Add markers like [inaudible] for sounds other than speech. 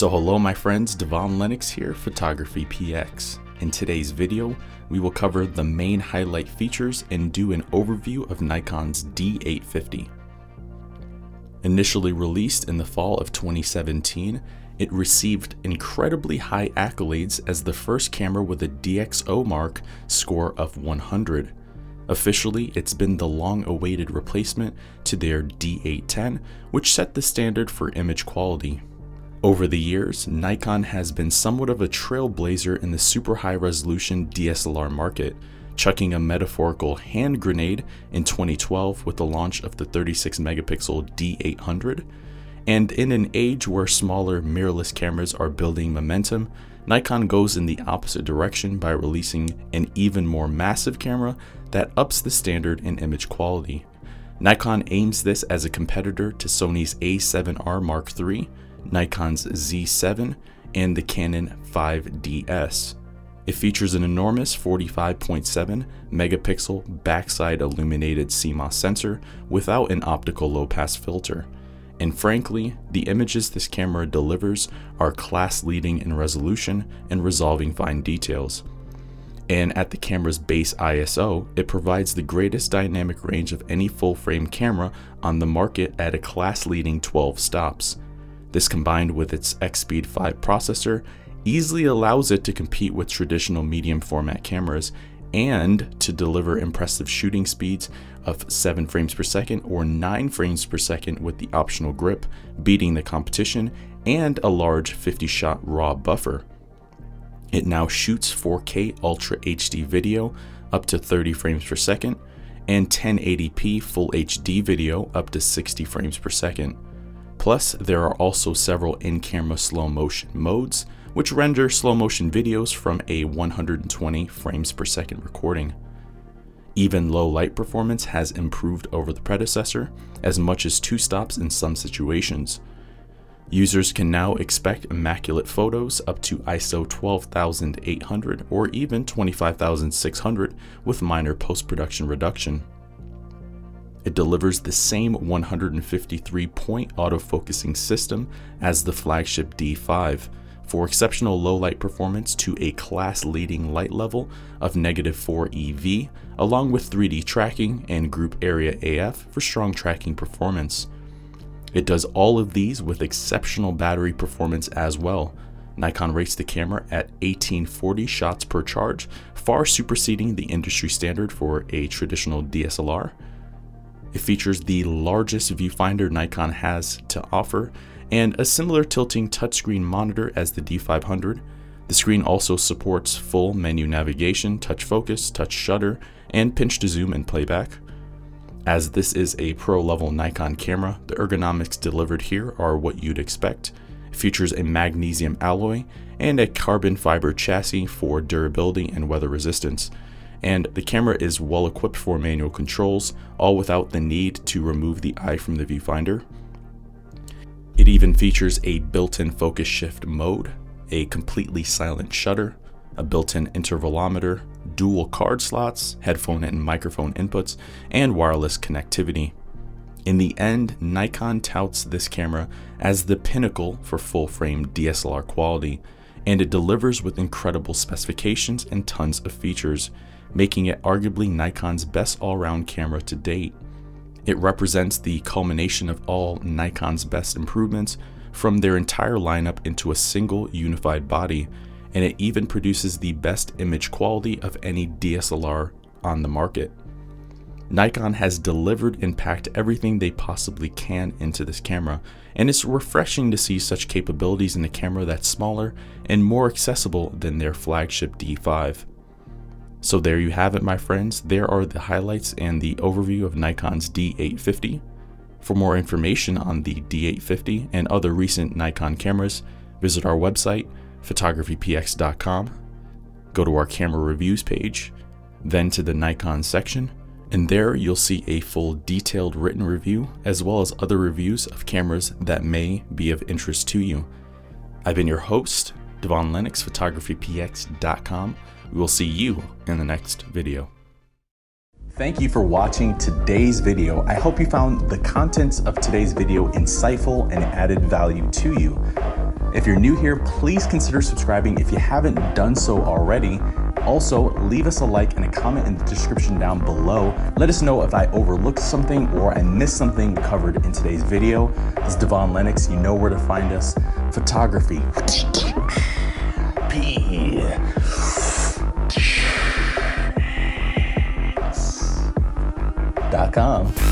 So hello my friends, Devon Lennox here, Photography PX. In today's video, we will cover the main highlight features and do an overview of Nikon's D850. Initially released in the fall of 2017, it received incredibly high accolades as the first camera with a DxO mark score of 100. Officially, it's been the long awaited replacement to their D810, which set the standard for image quality. Over the years, Nikon has been somewhat of a trailblazer in the super high resolution DSLR market, chucking a metaphorical hand grenade in 2012 with the launch of the 36 megapixel D800. And in an age where smaller mirrorless cameras are building momentum, Nikon goes in the opposite direction by releasing an even more massive camera that ups the standard in image quality. Nikon aims this as a competitor to Sony's A7R Mark III, Nikon's Z7, and the Canon 5DS. It features an enormous 45.7 megapixel backside illuminated CMOS sensor without an optical low pass filter. And frankly, the images this camera delivers are class leading in resolution and resolving fine details. And at the camera's base ISO, it provides the greatest dynamic range of any full frame camera on the market at a class leading 12 stops. This combined with its EXPEED 5 processor easily allows it to compete with traditional medium format cameras and to deliver impressive shooting speeds of 7 frames per second or 9 frames per second with the optional grip, beating the competition, and a large 50 shot RAW buffer. It now shoots 4K Ultra HD video up to 30 frames per second and 1080p Full HD video up to 60 frames per second. Plus, there are also several in camera slow motion modes, which render slow motion videos from a 120 frames per second recording. Even low light performance has improved over the predecessor, as much as two stops in some situations. Users can now expect immaculate photos up to ISO 12800 or even 25600 with minor post production reduction. It delivers the same 153 point autofocusing system as the flagship D5 for exceptional low light performance to a class leading light level of negative 4 EV, along with 3D tracking and group area AF for strong tracking performance. It does all of these with exceptional battery performance as well. Nikon rates the camera at 1840 shots per charge, far superseding the industry standard for a traditional DSLR. It features the largest viewfinder Nikon has to offer and a similar tilting touchscreen monitor as the D500. The screen also supports full menu navigation, touch focus, touch shutter, and pinch to zoom and playback. As this is a pro level Nikon camera, the ergonomics delivered here are what you'd expect. It features a magnesium alloy and a carbon fiber chassis for durability and weather resistance and the camera is well equipped for manual controls, all without the need to remove the eye from the viewfinder. It even features a built-in focus shift mode, a completely silent shutter, a built-in intervalometer, dual card slots, headphone and microphone inputs, and wireless connectivity. In the end, Nikon touts this camera as the pinnacle for full-frame DSLR quality, and it delivers with incredible specifications and tons of features, making it arguably Nikon's best all round camera to date. It represents the culmination of all Nikon's best improvements from their entire lineup into a single unified body, and it even produces the best image quality of any DSLR on the market. Nikon has delivered and packed everything they possibly can into this camera, and it's refreshing to see such capabilities in a camera that's smaller and more accessible than their flagship D5. So there you have it, my friends. There are the highlights and the overview of Nikon's D850. For more information on the D850 and other recent Nikon cameras, visit our website, photographypx.com. Go to our camera reviews page, then to the Nikon section, and there you'll see a full detailed written review as well as other reviews of cameras that may be of interest to you. I've been your host, Devon Lennox, photographypx.com. We will see you in the next video. Thank you for watching today's video. I hope you found the contents of today's video insightful and added value to you. If you're new here, please consider subscribing if you haven't done so already. Also, leave us a like and a comment in the description down below. Let us know if I overlooked something or I missed something covered in today's video. This is Devon Lennox. You know where to find us. Photography. [laughs] Dot com.